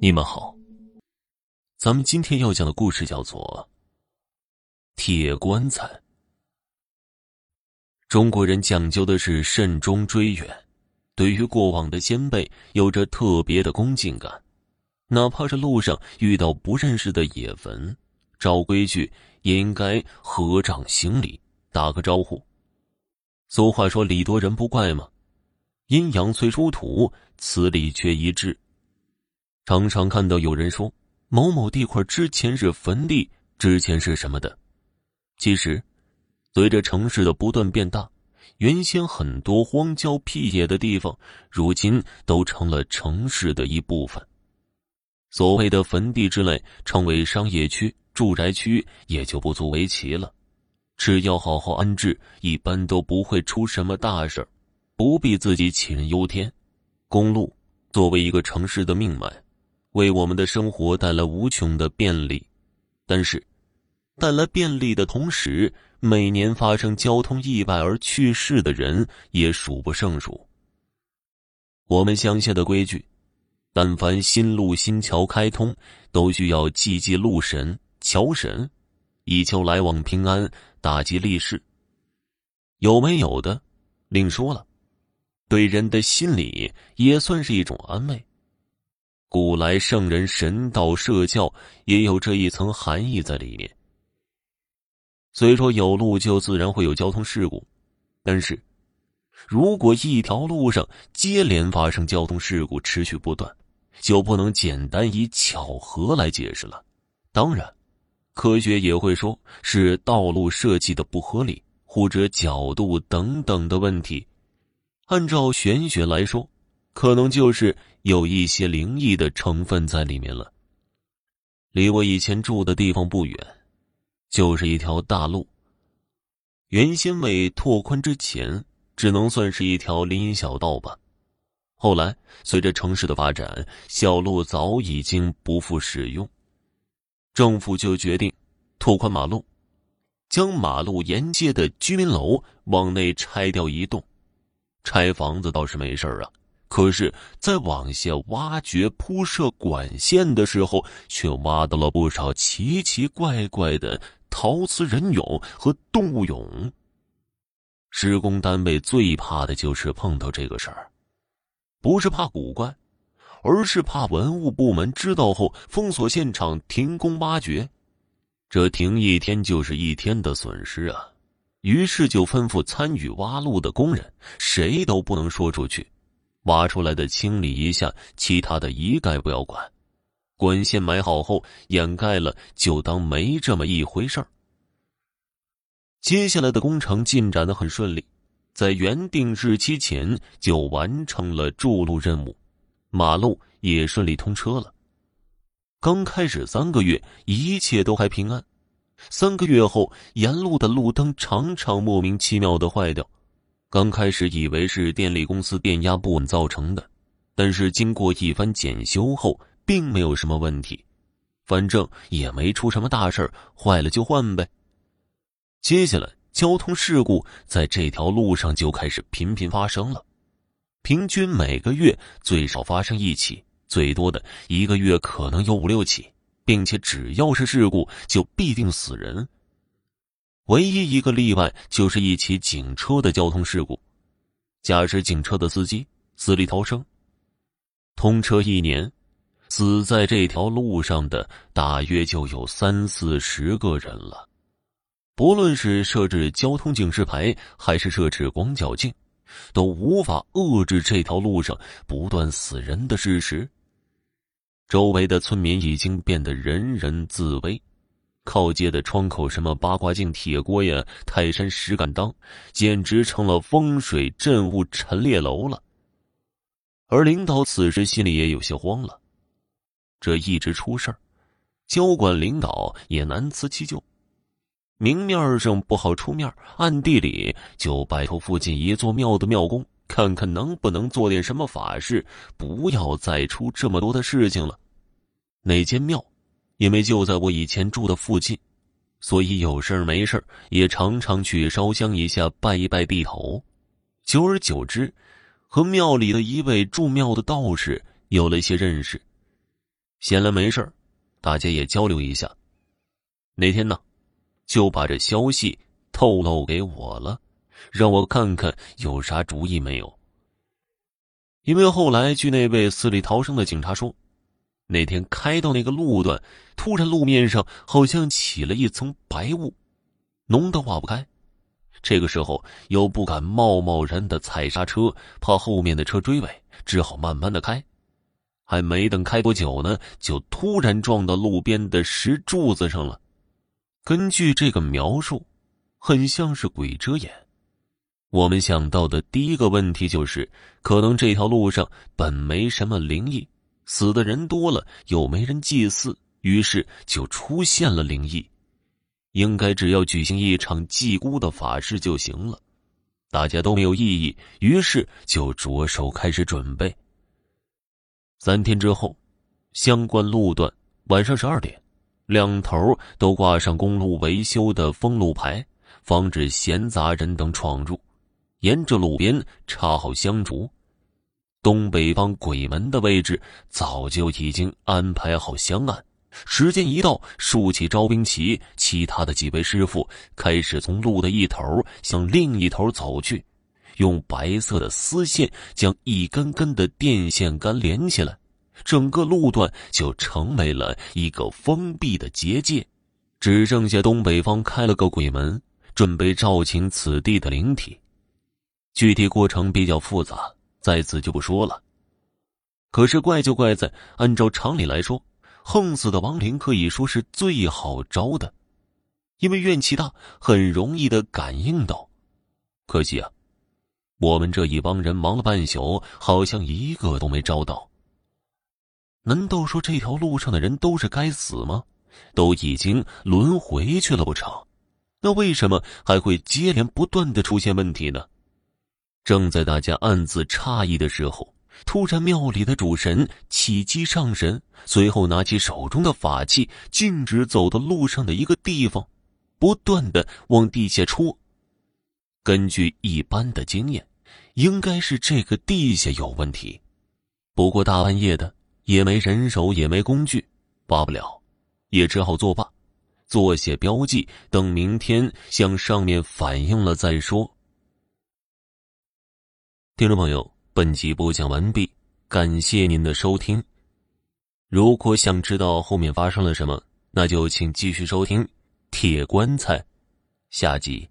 你们好，咱们今天要讲的故事叫做《铁棺材》。中国人讲究的是慎终追远，对于过往的先辈有着特别的恭敬感，哪怕是路上遇到不认识的野坟，照规矩也应该合掌行礼，打个招呼。俗话说：“礼多人不怪嘛。”阴阳虽殊途，此理却一致。常常看到有人说某某地块之前是坟地，之前是什么的。其实，随着城市的不断变大，原先很多荒郊僻野的地方，如今都成了城市的一部分。所谓的坟地之类，成为商业区、住宅区，也就不足为奇了。只要好好安置，一般都不会出什么大事不必自己杞人忧天。公路作为一个城市的命脉。为我们的生活带来无穷的便利，但是，带来便利的同时，每年发生交通意外而去世的人也数不胜数。我们乡下的规矩，但凡新路新桥开通，都需要祭祭路神、桥神，以求来往平安、打击利市。有没有的，另说了，对人的心理也算是一种安慰。古来圣人神道社教也有这一层含义在里面。虽说有路就自然会有交通事故，但是，如果一条路上接连发生交通事故，持续不断，就不能简单以巧合来解释了。当然，科学也会说是道路设计的不合理，或者角度等等的问题。按照玄学来说。可能就是有一些灵异的成分在里面了。离我以前住的地方不远，就是一条大路。原先未拓宽之前，只能算是一条林荫小道吧。后来随着城市的发展，小路早已经不复使用，政府就决定拓宽马路，将马路沿街的居民楼往内拆掉一栋。拆房子倒是没事啊。可是，在往下挖掘铺设管线的时候，却挖到了不少奇奇怪怪的陶瓷人俑和动物俑。施工单位最怕的就是碰到这个事儿，不是怕古怪，而是怕文物部门知道后封锁现场、停工挖掘，这停一天就是一天的损失啊！于是就吩咐参与挖路的工人，谁都不能说出去。挖出来的清理一下，其他的一概不要管。管线埋好后掩盖了，就当没这么一回事儿。接下来的工程进展的很顺利，在原定日期前就完成了筑路任务，马路也顺利通车了。刚开始三个月一切都还平安，三个月后沿路的路灯常常莫名其妙的坏掉。刚开始以为是电力公司电压不稳造成的，但是经过一番检修后，并没有什么问题，反正也没出什么大事坏了就换呗。接下来交通事故在这条路上就开始频频发生了，平均每个月最少发生一起，最多的一个月可能有五六起，并且只要是事故就必定死人。唯一一个例外就是一起警车的交通事故，驾驶警车的司机死里逃生。通车一年，死在这条路上的大约就有三四十个人了。不论是设置交通警示牌，还是设置广角镜，都无法遏制这条路上不断死人的事实。周围的村民已经变得人人自危。靠街的窗口，什么八卦镜、铁锅呀、泰山石敢当，简直成了风水镇物陈列楼了。而领导此时心里也有些慌了，这一直出事儿，交管领导也难辞其咎。明面上不好出面，暗地里就拜托附近一座庙的庙公，看看能不能做点什么法事，不要再出这么多的事情了。哪间庙？因为就在我以前住的附近，所以有事没事也常常去烧香一下，拜一拜地头。久而久之，和庙里的一位住庙的道士有了一些认识。闲来没事大家也交流一下。那天呢，就把这消息透露给我了，让我看看有啥主意没有。因为后来据那位死里逃生的警察说，那天开到那个路段，突然路面上好像起了一层白雾，浓得化不开。这个时候又不敢贸贸然的踩刹车，怕后面的车追尾，只好慢慢的开。还没等开多久呢，就突然撞到路边的石柱子上了。根据这个描述，很像是鬼遮眼。我们想到的第一个问题就是，可能这条路上本没什么灵异，死的人多了又没人祭祀，于是就出现了灵异。应该只要举行一场祭孤的法事就行了，大家都没有异议，于是就着手开始准备。三天之后，相关路段晚上十二点，两头都挂上公路维修的封路牌，防止闲杂人等闯入。沿着路边插好香烛，东北方鬼门的位置早就已经安排好香案。时间一到，竖起招兵旗，其他的几位师傅开始从路的一头向另一头走去，用白色的丝线将一根根的电线杆连起来，整个路段就成为了一个封闭的结界，只剩下东北方开了个鬼门，准备召请此地的灵体。具体过程比较复杂，在此就不说了。可是怪就怪在，按照常理来说。横死的亡灵可以说是最好招的，因为怨气大，很容易的感应到。可惜啊，我们这一帮人忙了半宿，好像一个都没招到。难道说这条路上的人都是该死吗？都已经轮回去了不成？那为什么还会接连不断的出现问题呢？正在大家暗自诧异的时候。突然，庙里的主神起机上神，随后拿起手中的法器，径直走到路上的一个地方，不断的往地下戳。根据一般的经验，应该是这个地下有问题。不过大半夜的，也没人手，也没工具，挖不了，也只好作罢，做些标记，等明天向上面反映了再说。听众朋友。本集播讲完毕，感谢您的收听。如果想知道后面发生了什么，那就请继续收听《铁棺材》下集。